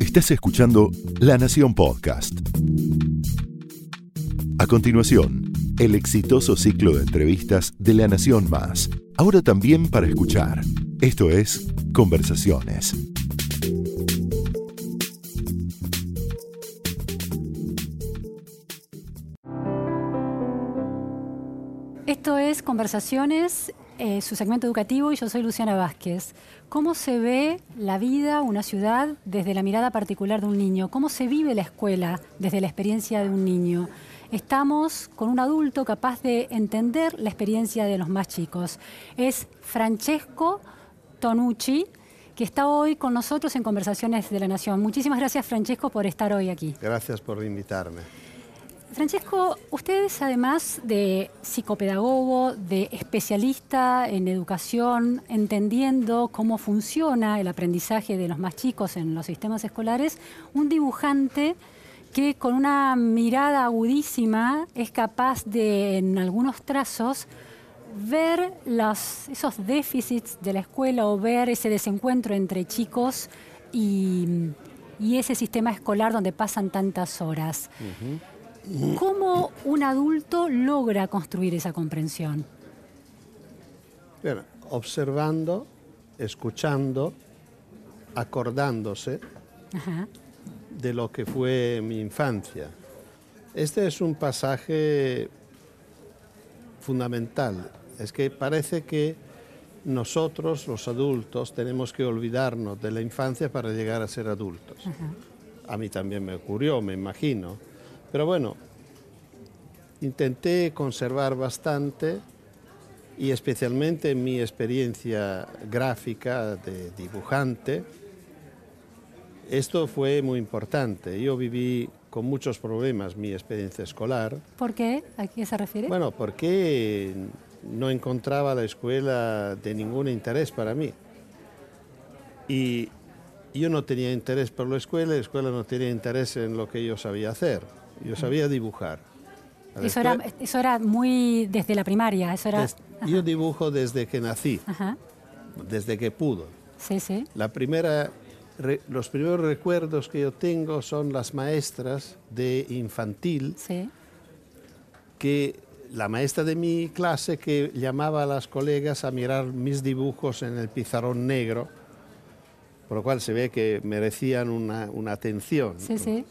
Estás escuchando La Nación Podcast. A continuación, el exitoso ciclo de entrevistas de La Nación Más, ahora también para escuchar. Esto es Conversaciones. Esto es Conversaciones, eh, su segmento educativo, y yo soy Luciana Vázquez. ¿Cómo se ve la vida, una ciudad, desde la mirada particular de un niño? ¿Cómo se vive la escuela desde la experiencia de un niño? Estamos con un adulto capaz de entender la experiencia de los más chicos. Es Francesco Tonucci, que está hoy con nosotros en Conversaciones de la Nación. Muchísimas gracias, Francesco, por estar hoy aquí. Gracias por invitarme. Francesco, usted es además de psicopedagogo, de especialista en educación, entendiendo cómo funciona el aprendizaje de los más chicos en los sistemas escolares, un dibujante que con una mirada agudísima es capaz de, en algunos trazos, ver esos déficits de la escuela o ver ese desencuentro entre chicos y, ese sistema escolar donde pasan tantas horas. ¿Cómo un adulto logra construir esa comprensión? Observando, escuchando, acordándose de lo que fue mi infancia. Este es un pasaje fundamental. Es que parece que nosotros, los adultos, tenemos que olvidarnos de la infancia para llegar a ser adultos. A mí también me ocurrió, me imagino pero bueno, intenté conservar bastante y especialmente en mi experiencia gráfica de dibujante, esto fue muy importante. Yo viví con muchos problemas mi experiencia escolar. ¿Por qué? ¿A qué se refiere? Bueno, porque no encontraba la escuela de ningún interés para mí. Y yo no tenía interés por la escuela, la escuela no tenía interés en lo que yo sabía hacer. Yo sabía dibujar. Eso era, eso era, muy desde la primaria. Eso era, yo dibujo desde que nací, desde que pudo. Sí, sí. La primera, los primeros recuerdos que yo tengo son las maestras de infantil, sí. que la maestra de mi clase que llamaba a las colegas a mirar mis dibujos en el pizarrón negro, por lo cual se ve que merecían una, una atención. Sí, sí.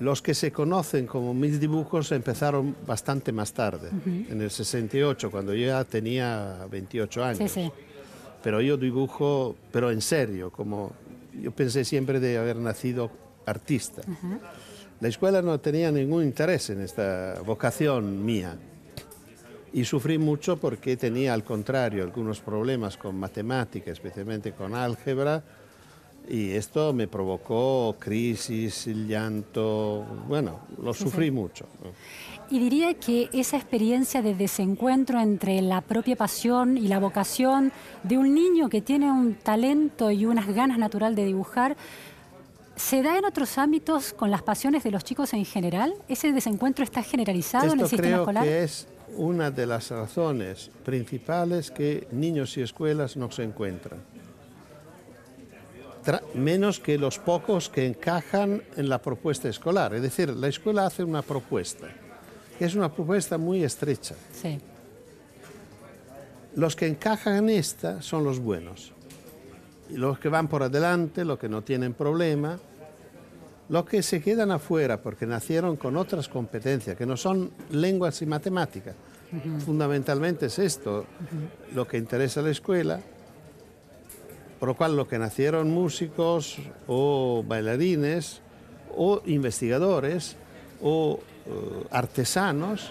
Los que se conocen como mis dibujos empezaron bastante más tarde, en el 68, cuando yo ya tenía 28 años. Sí, sí. Pero yo dibujo, pero en serio, como yo pensé siempre de haber nacido artista. La escuela no tenía ningún interés en esta vocación mía. Y sufrí mucho porque tenía, al contrario, algunos problemas con matemática, especialmente con álgebra, y esto me provocó crisis, llanto, bueno, lo sufrí mucho. Y diría que esa experiencia de desencuentro entre la propia pasión y la vocación de un niño que tiene un talento y unas ganas natural de dibujar, ¿se da en otros ámbitos con las pasiones de los chicos en general? ¿Ese desencuentro está generalizado en el sistema creo escolar? Que es una de las razones principales que niños y escuelas no se encuentran menos que los pocos que encajan en la propuesta escolar. Es decir, la escuela hace una propuesta, que es una propuesta muy estrecha. Sí. Los que encajan en esta son los buenos. Y los que van por adelante, los que no tienen problema, los que se quedan afuera porque nacieron con otras competencias, que no son lenguas y matemáticas. Fundamentalmente es esto lo que interesa a la escuela por lo cual, los que nacieron músicos o bailarines o investigadores o eh, artesanos,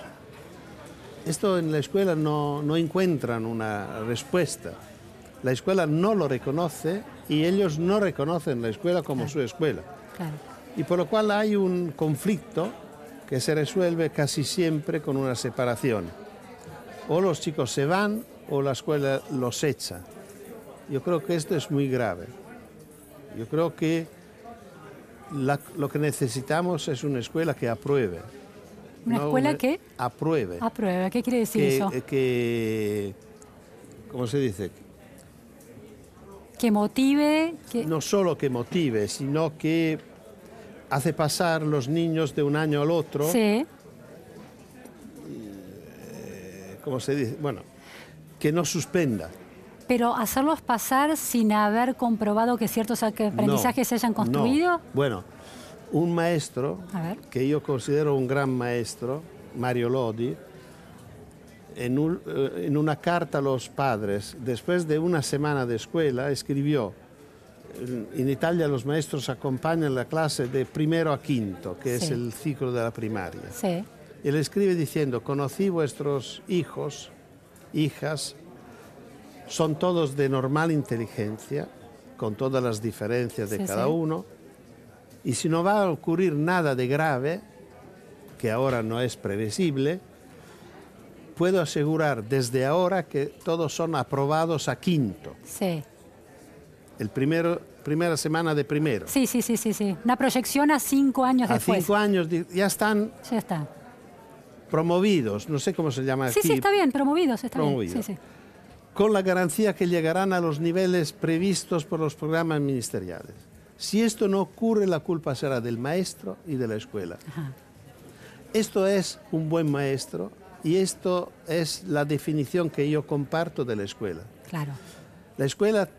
esto en la escuela no, no, encuentran una respuesta. La escuela no lo reconoce y ellos no reconocen la escuela como su escuela. Y por lo cual hay un conflicto que se resuelve casi siempre con una separación. O los chicos se van o la escuela los echa. Yo creo que esto es muy grave. Yo creo que lo que necesitamos es una escuela que apruebe. ¿Una escuela que? Apruebe. Apruebe, ¿qué quiere decir eso? Que, ¿cómo se dice? Que motive, que... No solo que motive, sino que hace pasar los niños de un año al otro. Sí. ¿Cómo se dice? Bueno, que no suspenda. Pero hacerlos pasar sin haber comprobado que ciertos aprendizajes se hayan construido. No. Bueno, un maestro que yo considero un gran maestro, Mario Lodi, en, un- eh, en una carta a los padres, después de una semana de escuela, escribió, en Italia los maestros acompañan la clase de primero a quinto, que es Sí. el ciclo de la primaria. Sí, Y le escribe diciendo, conocí vuestros hijos, hijas, son todos de normal inteligencia, con todas las diferencias de Sí, cada sí. uno, y si no va a ocurrir nada de grave, que ahora no es previsible, puedo asegurar desde ahora que todos son aprobados a quinto, sí. el primero, primera semana de primero. Sí, sí, sí, sí, sí. Una proyección a cinco años A después. cinco años ya están Ya está. promovidos, no sé cómo se llama Sí, aquí, sí, está bien, promovidos, está Promovido. bien. Sí, sí. Con la garantía que llegarán a los niveles previstos por los programas ministeriales. Si esto no ocurre, la culpa será del maestro y de la escuela. Ajá. Esto es un buen maestro y esto es la definición que yo comparto de la escuela. Claro. La escuela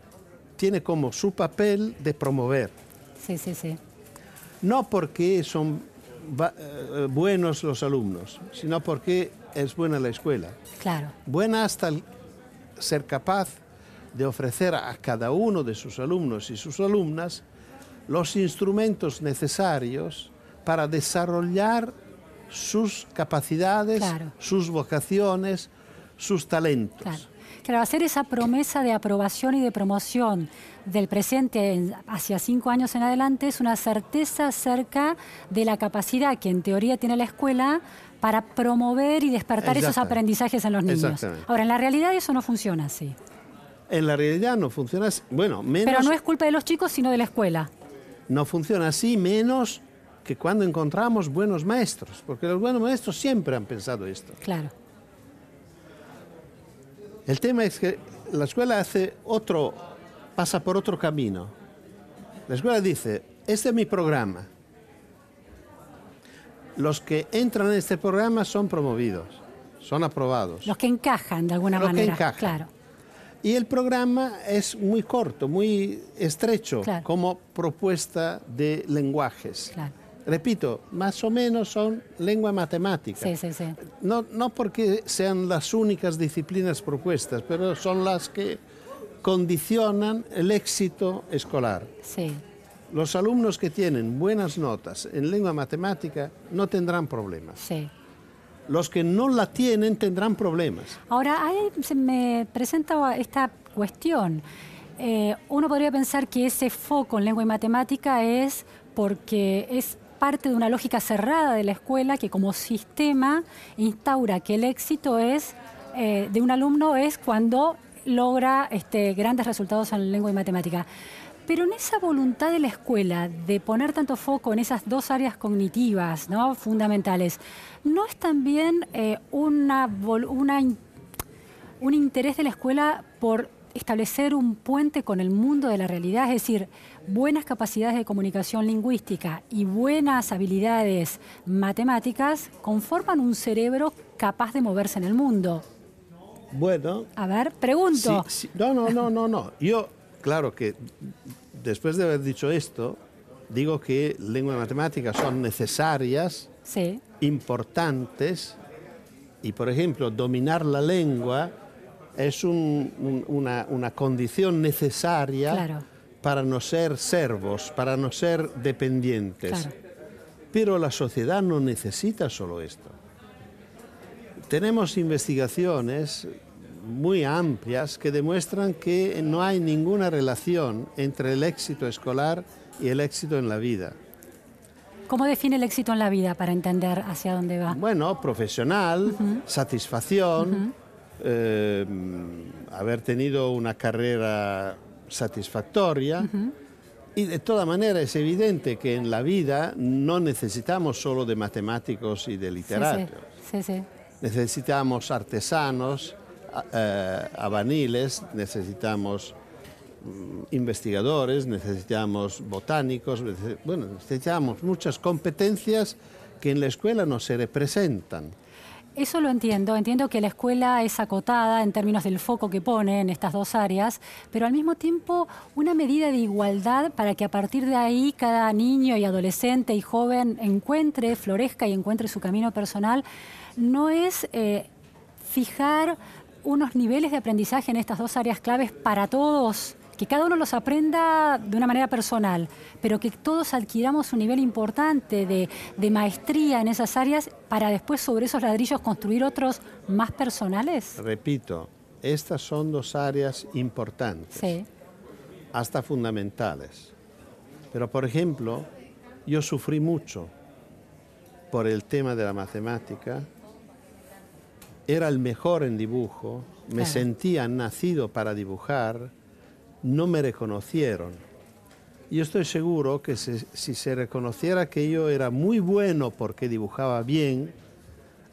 tiene como su papel de promover, Sí, sí, sí. no porque son eh, buenos los alumnos, sino porque es buena la escuela. Claro. buena hasta ser capaz de ofrecer a cada uno de sus alumnos y sus alumnas los instrumentos necesarios para desarrollar sus capacidades, Claro. sus vocaciones, sus talentos. Claro. Claro, hacer esa promesa de aprobación y de promoción del presente en- hacia cinco años en adelante es una certeza acerca de la capacidad que en teoría tiene la escuela para promover y despertar esos aprendizajes en los niños. Ahora, en la realidad eso no funciona así. En la realidad no funciona así. Bueno, menos Pero no es culpa de los chicos, sino de la escuela. no funciona así, menos que cuando encontramos buenos maestros, porque los buenos maestros siempre han pensado esto. Claro. El tema es que la escuela hace otro, pasa por otro camino. La escuela dice, este es mi programa. Los que entran en este programa son promovidos, son aprobados. Los que encajan de alguna Los que manera. encajan. Claro. Y el programa es muy corto, muy estrecho Claro. como propuesta de lenguajes. Claro. Repito, más o menos son lengua matemática. Sí, sí, sí. No, no porque sean las únicas disciplinas propuestas, pero son las que condicionan el éxito escolar. Sí. Los alumnos que tienen buenas notas en lengua matemática no tendrán problemas. Sí. Los que no la tienen tendrán problemas. Ahora, ahí se me presenta esta cuestión. Eh, uno podría pensar que ese foco en lengua y matemática es porque es parte de una lógica cerrada de la escuela que como sistema instaura que el éxito es eh, de un alumno es cuando logra este, grandes resultados en lengua y matemática. Pero en esa voluntad de la escuela de poner tanto foco en esas dos áreas cognitivas ¿no? fundamentales, ¿no es también eh, una, un interés de la escuela por establecer un puente con el mundo de la realidad, es decir, buenas capacidades de comunicación lingüística y buenas habilidades matemáticas conforman un cerebro capaz de moverse en el mundo. Bueno, A ver, pregunto. sí, sí. no, no, no, no, no. Yo, claro que después de haber dicho esto, digo que lengua y matemática son necesarias Sí, importantes y, por ejemplo, dominar la lengua es un- un- una, una condición necesaria Claro. para no ser servos, para no ser dependientes. Claro. Pero la sociedad no necesita solo esto. Tenemos investigaciones muy amplias que demuestran que no hay ninguna relación entre el éxito escolar y el éxito en la vida. ¿Cómo define el éxito en la vida para entender hacia dónde va? Bueno, profesional, satisfacción, eh, haber tenido una carrera satisfactoria. Y de toda manera es evidente que en la vida no necesitamos solo de matemáticos y de literatos. sí, sí, sí. Necesitamos artesanos, eh, avaniles, necesitamos mm, investigadores, necesitamos botánicos, bueno, necesitamos muchas competencias que en la escuela no se representan. Eso lo entiendo, entiendo que la escuela es acotada en términos del foco que pone en estas dos áreas, pero al mismo tiempo una medida de igualdad para que a partir de ahí cada niño y adolescente y joven encuentre, florezca y encuentre su camino personal, no es eh, fijar unos niveles de aprendizaje en estas dos áreas claves para todos, que cada uno los aprenda de una manera personal, pero que todos adquiramos un nivel importante de, de maestría en esas áreas para después sobre esos ladrillos construir otros más personales. Repito, estas son dos áreas importantes, Sí, hasta fundamentales. Pero, por ejemplo, yo sufrí mucho por el tema de la matemática. Era el mejor en dibujo, me Claro. sentía nacido para dibujar, no me reconocieron. Yo estoy seguro que se- si se reconociera que yo era muy bueno porque dibujaba bien,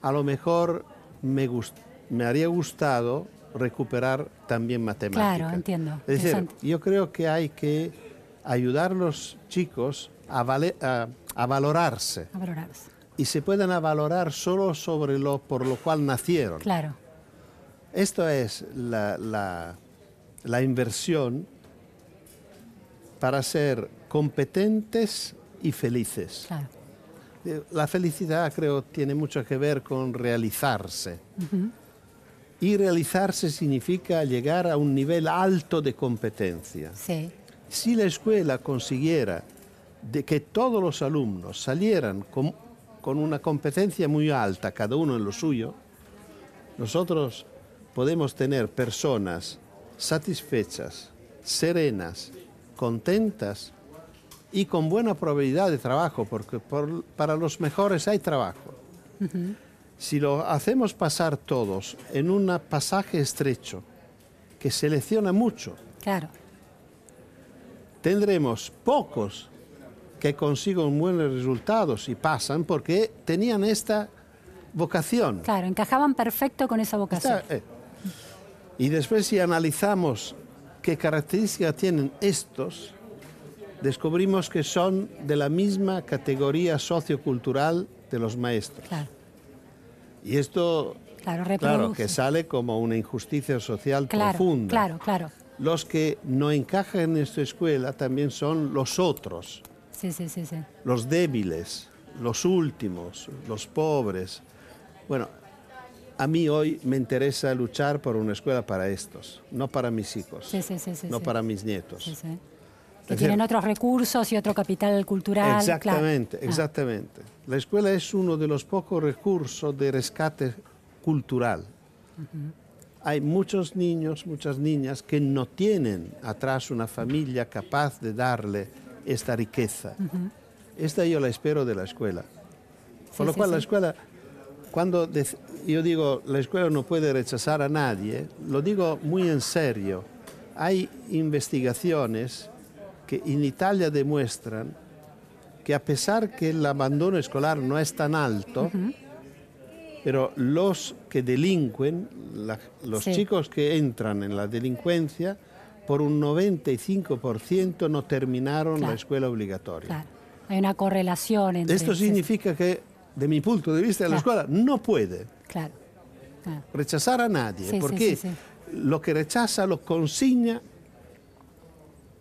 a lo mejor me, gust- me haría gustado recuperar también matemática. Claro, entiendo. Es decir, yo creo que hay que ayudar a los chicos a, vale- a- a valorarse a valorarse. Y se pueden valorar solo sobre lo por lo cual nacieron. Claro, Esto es la, la- la inversión para ser competentes y felices. claro. Eh, La felicidad creo tiene mucho que ver con realizarse. Y realizarse significa llegar a un nivel alto de competencia. Sí, Si la escuela consiguiera de que todos los alumnos salieran con, con una competencia muy alta, cada uno en lo suyo, nosotros podemos tener personas satisfechas, serenas, contentas y con buena probabilidad de trabajo, porque por- para los mejores hay trabajo. Si lo hacemos pasar todos en un pasaje estrecho, que selecciona mucho, claro. tendremos pocos que consigan buenos resultados y pasan porque tenían esta vocación. Claro, encajaban perfecto con esa vocación. Está, eh. Y después si analizamos qué características tienen estos, descubrimos que son de la misma categoría sociocultural de los maestros. Claro, Y esto, claro, claro, que sale como una injusticia social Claro, profunda. claro, claro. Los que no encajan en esta escuela también son los otros. Sí, sí, sí, sí. los débiles, los últimos, los pobres. Bueno, a mí hoy me interesa luchar por una escuela para estos, no para mis hijos, Sí, sí, sí, sí, no para mis nietos. Que Es decir- tienen otros recursos y otro capital cultural. Exactamente, claro. Ah, exactamente. La escuela es uno de los pocos recursos de rescate cultural. Hay muchos niños, muchas niñas que no tienen atrás una familia capaz de darle esta riqueza. Esta yo la espero de la escuela. Con lo cual sí. la escuela, cuando yo digo la escuela no puede rechazar a nadie, lo digo muy en serio. Hay investigaciones que en Italia demuestran que a pesar que el abandono escolar no es tan alto, pero los que delinquen, la- los Sí. chicos que entran en la delincuencia, por un 95% no terminaron Claro. la escuela obligatoria. Claro. Hay una correlación entre. Esto significa que, de mi punto de vista, la escuela no puede Claro. claro. rechazar a nadie, sí, porque sí, sí. lo que rechaza lo consigna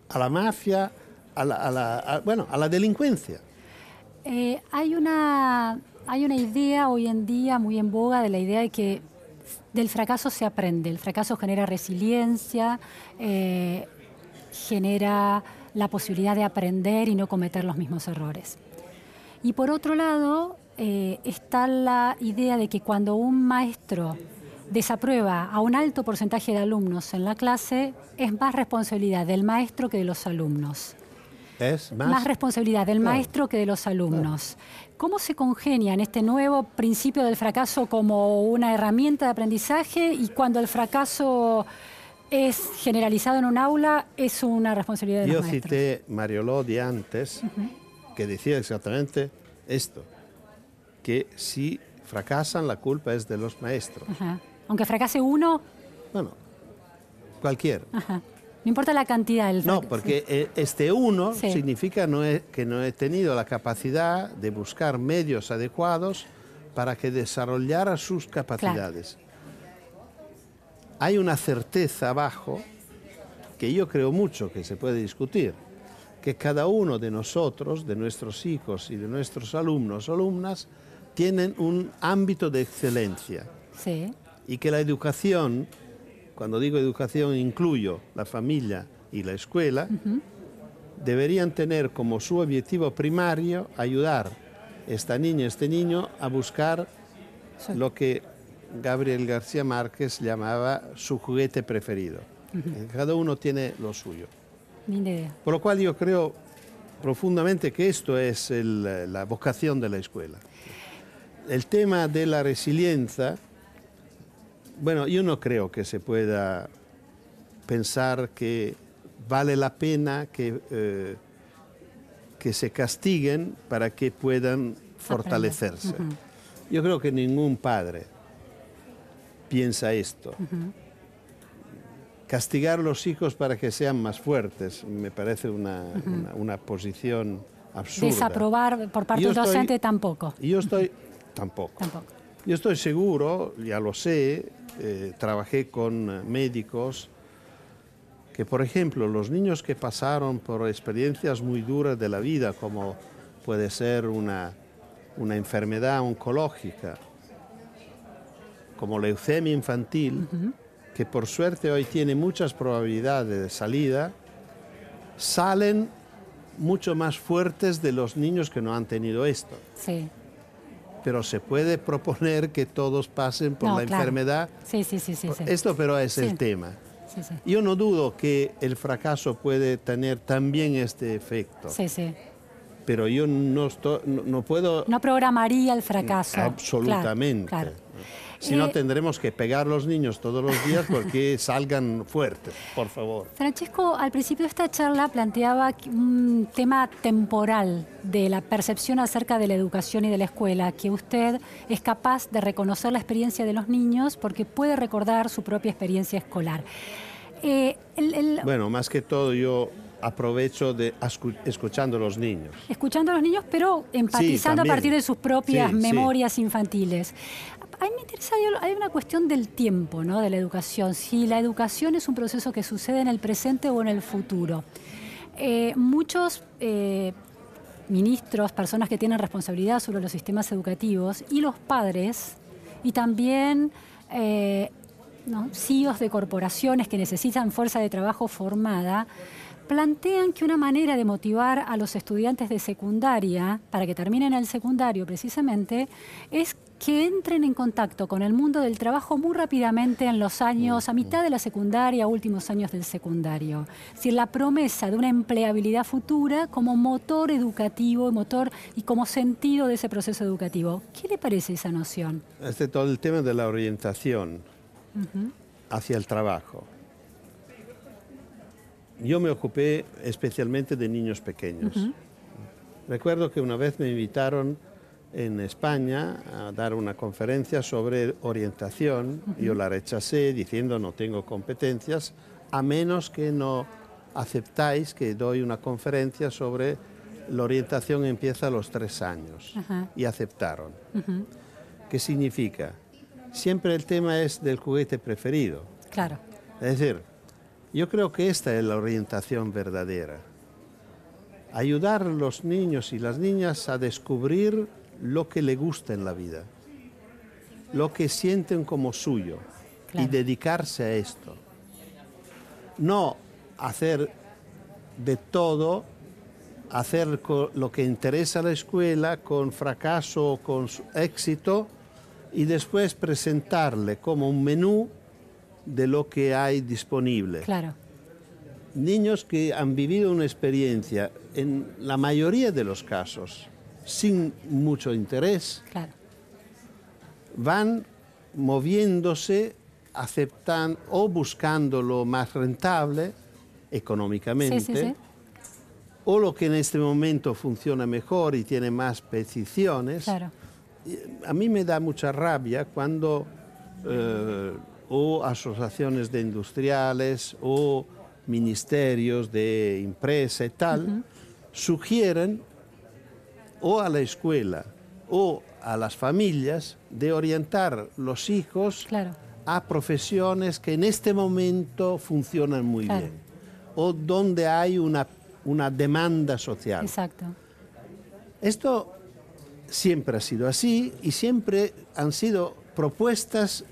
a la mafia, a la, a la- a- bueno, a la delincuencia. Eh, hay, una, hay una idea hoy en día muy en boga de la idea de que del fracaso se aprende. El fracaso genera resiliencia, eh, genera la posibilidad de aprender y no cometer los mismos errores. Y por otro lado, eh, está la idea de que cuando un maestro desaprueba a un alto porcentaje de alumnos en la clase, es más responsabilidad del maestro que de los alumnos Es más, más, responsabilidad del Claro. maestro que de los alumnos. ¿Cómo se congenia en este nuevo principio del fracaso como una herramienta de aprendizaje y cuando el fracaso es generalizado en un aula es una responsabilidad de yo los maestros? cité Mario Lodi antes, que decía exactamente esto, que si fracasan la culpa es de los maestros. Ajá. Aunque fracase uno, Bueno, cualquier. ajá, No importa la cantidad del No, porque sí. eh, este uno Sí. significa no he- que no he tenido la capacidad de buscar medios adecuados para que desarrollara sus capacidades. Hay una certeza abajo que yo creo mucho que se puede discutir, que cada uno de nosotros, de nuestros hijos y de nuestros alumnos o alumnas, tienen un ámbito de excelencia Sí, y que la educación, cuando digo educación incluyo la familia y la escuela, deberían tener como su objetivo primario ayudar esta niña, este niño a buscar Sí. lo que Gabriel García Márquez llamaba su juguete preferido. Cada uno tiene lo suyo. linda idea. Por lo cual yo creo profundamente que esto es el- la vocación de la escuela. El tema de la resiliencia, bueno, yo no creo que se pueda pensar que vale la pena que, eh, que se castiguen para que puedan fortalecerse. Yo creo que ningún padre piensa esto. Castigar a los hijos para que sean más fuertes me parece una, una- una posición absurda. Desaprobar por parte Yo del estoy- docente tampoco. Y yo estoy, tampoco. Tampoco. Yo estoy seguro, ya lo sé, eh, trabajé con médicos, que por ejemplo los niños que pasaron por experiencias muy duras de la vida, como puede ser una, una enfermedad oncológica, como leucemia infantil, que por suerte hoy tiene muchas probabilidades de salida, salen mucho más fuertes de los niños que no han tenido esto. Sí, pero se puede proponer que todos pasen por No, la claro. enfermedad. sí, sí, sí, sí. sí. Esto pero es Sí. el tema. Sí. Yo no dudo que el fracaso puede tener también este efecto, Sí, sí. Pero yo no, estoy- no, no puedo No programaría el fracaso. absolutamente. Claro, claro. Si no, Eh, tendremos que pegar a los niños todos los días porque salgan fuertes, por favor. Francesco, al principio de esta charla planteaba un tema temporal de la percepción acerca de la educación y de la escuela, que usted es capaz de reconocer la experiencia de los niños porque puede recordar su propia experiencia escolar. Eh, el- el- Bueno, más que todo yo aprovecho de escuchando a los niños. escuchando a los niños, pero empatizando a partir de sus propias Sí, sí. memorias infantiles. A mí me interesa, hay- hay una cuestión del tiempo, ¿no? de la educación. Si la educación es un proceso que sucede en el presente o en el futuro. Eh, muchos eh, ministros, personas que tienen responsabilidad sobre los sistemas educativos y los padres, y también eh, ¿no? CEOs de corporaciones que necesitan fuerza de trabajo formada, plantean que una manera de motivar a los estudiantes de secundaria, para que terminen el secundario precisamente, es que entren en contacto con el mundo del trabajo muy rápidamente en los años, a mitad de la secundaria, últimos años del secundario. Es decir, la promesa de una empleabilidad futura como motor educativo, motor y como sentido de ese proceso educativo. ¿Qué le parece esa noción? Este todo el tema de la orientación hacia el trabajo. Yo me ocupé especialmente de niños pequeños. Recuerdo que una vez me invitaron en España a dar una conferencia sobre orientación. Yo la rechacé diciendo no tengo competencias, a menos que no aceptáis que doy una conferencia sobre la orientación empieza a los tres años. Y aceptaron. ¿Qué significa? Siempre el tema es del juguete preferido. Claro. Es decir, yo creo que esta es la orientación verdadera. Ayudar a los niños y las niñas a descubrir lo que les gusta en la vida, lo que sienten como suyo Claro. y dedicarse a esto. No hacer de todo, hacer lo que interesa a la escuela con fracaso o con éxito y después presentarle como un menú de lo que hay disponible. Claro. Niños que han vivido una experiencia, en la mayoría de los casos, sin mucho interés, Claro. van moviéndose, aceptan o buscando lo más rentable económicamente, Sí, sí, sí. o lo que en este momento funciona mejor y tiene más peticiones. Claro. A mí me da mucha rabia cuando eh, o asociaciones de industriales o ministerios de empresa y tal, sugieren o a la escuela o a las familias de orientar los hijos Claro. a profesiones que en este momento funcionan muy Claro. bien o donde hay una, una demanda social. Exacto. Esto siempre ha sido así y siempre han sido propuestas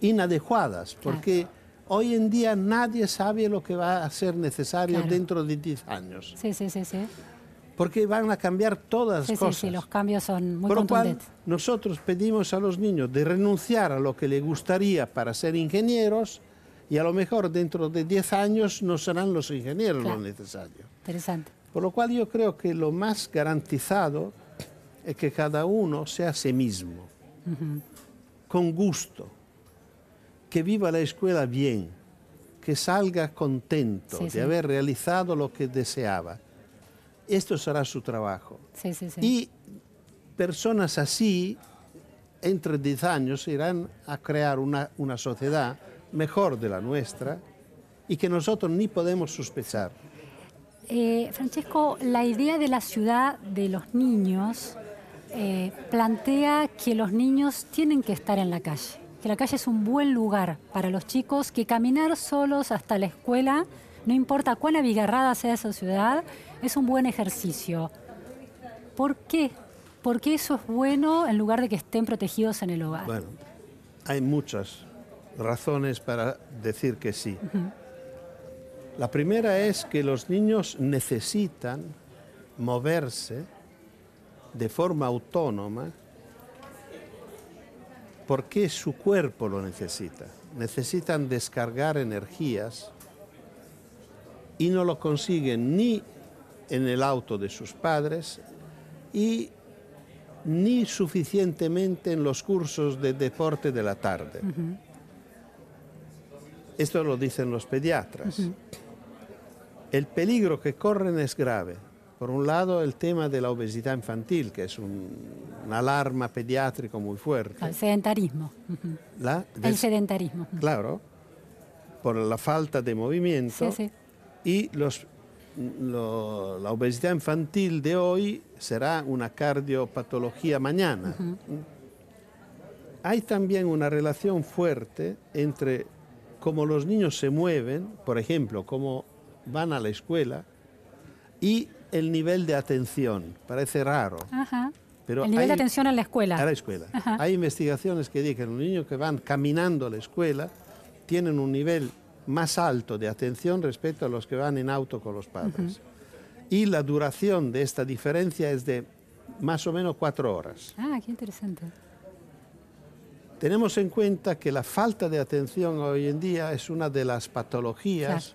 inadecuadas, porque hoy en día nadie sabe lo que va a ser necesario Claro. dentro de 10 años, Sí, sí, sí, sí. porque van a cambiar todas Sí, las sí, cosas. sí, los cambios son muy Por lo cual, contundentes. nosotros pedimos a los niños de renunciar a lo que les gustaría para ser ingenieros y a lo mejor dentro de 10 años no serán los ingenieros Claro. lo necesario. Interesante. Por lo cual yo creo que lo más garantizado es que cada uno sea sí mismo, con gusto, que viva la escuela bien, que salga contento Sí, de sí. haber realizado lo que deseaba. Esto será su trabajo. Sí, sí, sí. Y personas así, entre 10 años, irán a crear una, una sociedad mejor de la nuestra y que nosotros ni podemos sospechar. Eh, Francesco, la idea de la ciudad de los niños eh, plantea que los niños tienen que estar en la calle, que la calle es un buen lugar para los chicos, que caminar solos hasta la escuela, no importa cuán abigarrada sea esa ciudad, es un buen ejercicio. ¿Por qué? ¿Por qué eso es bueno en lugar de que estén protegidos en el hogar? Bueno, hay muchas razones para decir que sí. La primera es que los niños necesitan moverse de forma autónoma porque su cuerpo lo necesita. Necesitan descargar energías y no lo consiguen ni en el auto de sus padres y ni suficientemente en los cursos de deporte de la tarde. Esto lo dicen los pediatras. El peligro que corren es grave. Por un lado, el tema de la obesidad infantil, que es un, una alarma pediátrico muy fuerte. El sedentarismo. La- El sedentarismo. Claro, por la falta de movimiento. Sí, sí. Y los, lo- la obesidad infantil de hoy será una cardiopatología mañana. Hay también una relación fuerte entre cómo los niños se mueven, por ejemplo, cómo van a la escuela, y el nivel de atención. Parece raro. Ajá. Pero el nivel de hay- atención en la escuela. a la escuela. Ajá. Hay investigaciones que dicen que los niños que van caminando a la escuela tienen un nivel más alto de atención respecto a los que van en auto con los padres. Y la duración de esta diferencia es de más o menos cuatro horas. Ah, qué interesante. Tenemos en cuenta que la falta de atención hoy en día es una de las patologías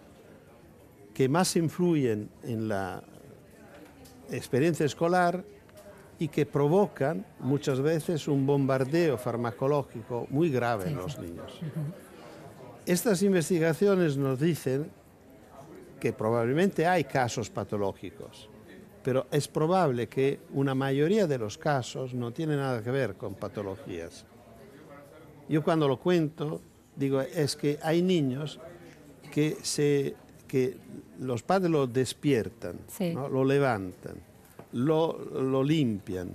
que más influyen en la experiencia escolar y que provocan muchas veces un bombardeo farmacológico muy grave en los niños. Estas investigaciones nos dicen que probablemente hay casos patológicos, pero es probable que una mayoría de los casos no tienen nada que ver con patologías. Yo cuando lo cuento, digo, es que hay niños que, se, que los padres lo despiertan, Sí. ¿no? lo levantan, lo, lo limpian,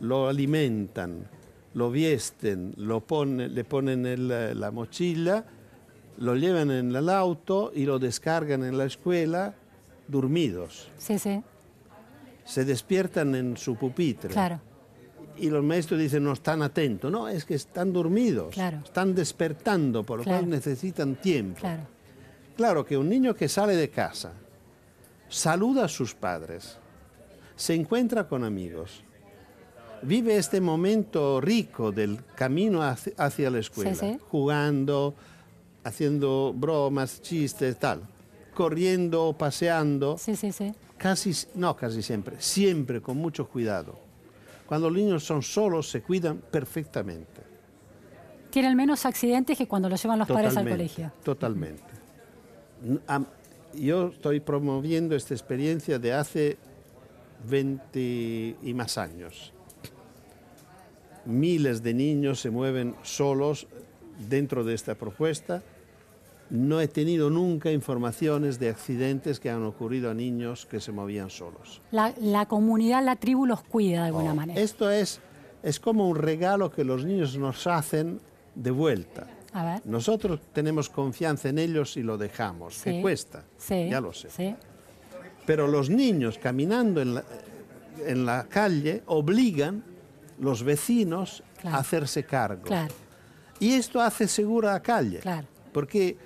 lo alimentan, lo visten, lo ponen, le ponen en la, la mochila, lo llevan en el auto y lo descargan en la escuela dormidos. Sí, sí, Se despiertan en su pupitre claro. y los maestros dicen no están atentos. No, es que están dormidos, Claro. están despertando, por lo Claro. cual necesitan tiempo. Claro. Claro que un niño que sale de casa, saluda a sus padres, se encuentra con amigos, vive este momento rico del camino hacia, hacia la escuela, Sí, sí. jugando, haciendo bromas, chistes, tal, corriendo, paseando, Sí, sí, sí. casi, no casi siempre, siempre con mucho cuidado. Cuando los niños son solos se cuidan perfectamente. Tienen menos accidentes que cuando los llevan los padres al colegio. Totalmente. Am- Yo estoy promoviendo esta experiencia de hace 20 y más años. Miles de niños se mueven solos dentro de esta propuesta no he tenido nunca informaciones de accidentes que han ocurrido a niños que se movían solos. La, la comunidad, la tribu los cuida de alguna Oh, manera. Esto es, es como un regalo que los niños nos hacen de vuelta. A ver. Nosotros tenemos confianza en ellos y lo dejamos, Sí. que cuesta, Sí. ya lo sé. Sí. Pero los niños caminando en la, en la calle obligan los vecinos Claro. a hacerse cargo. Claro, Y esto hace segura la calle. claro. Porque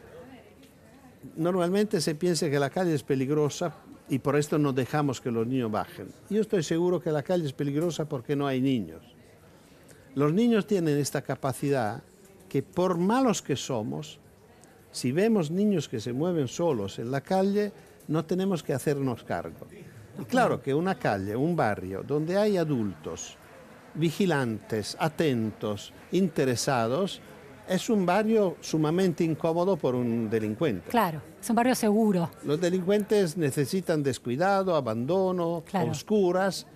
normalmente se piensa que la calle es peligrosa y por esto no dejamos que los niños bajen. Yo estoy seguro que la calle es peligrosa porque no hay niños. Los niños tienen esta capacidad que por malos que somos, si vemos niños que se mueven solos en la calle, no tenemos que hacernos cargo. Y claro que una calle, un barrio donde hay adultos vigilantes, atentos, interesados, es un barrio sumamente incómodo por un delincuente. Claro, es un barrio seguro. Los delincuentes necesitan descuidado, abandono, Claro. oscuras,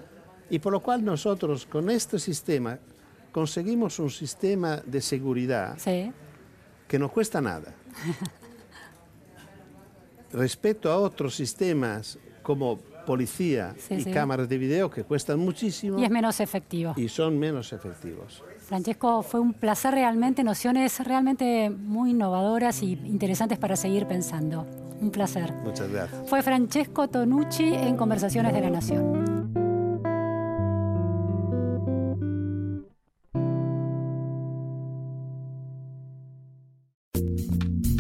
y por lo cual nosotros con este sistema conseguimos un sistema de seguridad Sí, que no cuesta nada. Respecto a otros sistemas como policía Sí, y sí. cámaras de video que cuestan muchísimo y es menos efectivo. y son menos efectivos. Francesco, fue un placer realmente, nociones realmente muy innovadoras y interesantes para seguir pensando. Un placer. Muchas gracias. Fue Francesco Tonucci en Conversaciones de la Nación.